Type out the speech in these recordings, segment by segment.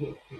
hit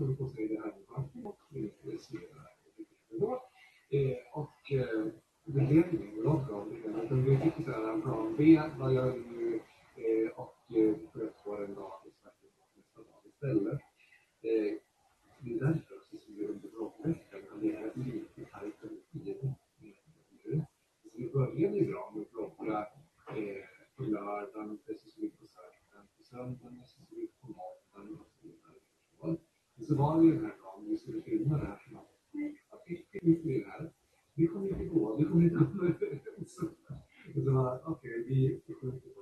tog på sig det här med och registrera eleverna. Eh, och regeringen och de gav det att vi fick så här en plan B, vad gör vi nu? non-rational, this is irrational. If we have, different people, different so, okay, we different people.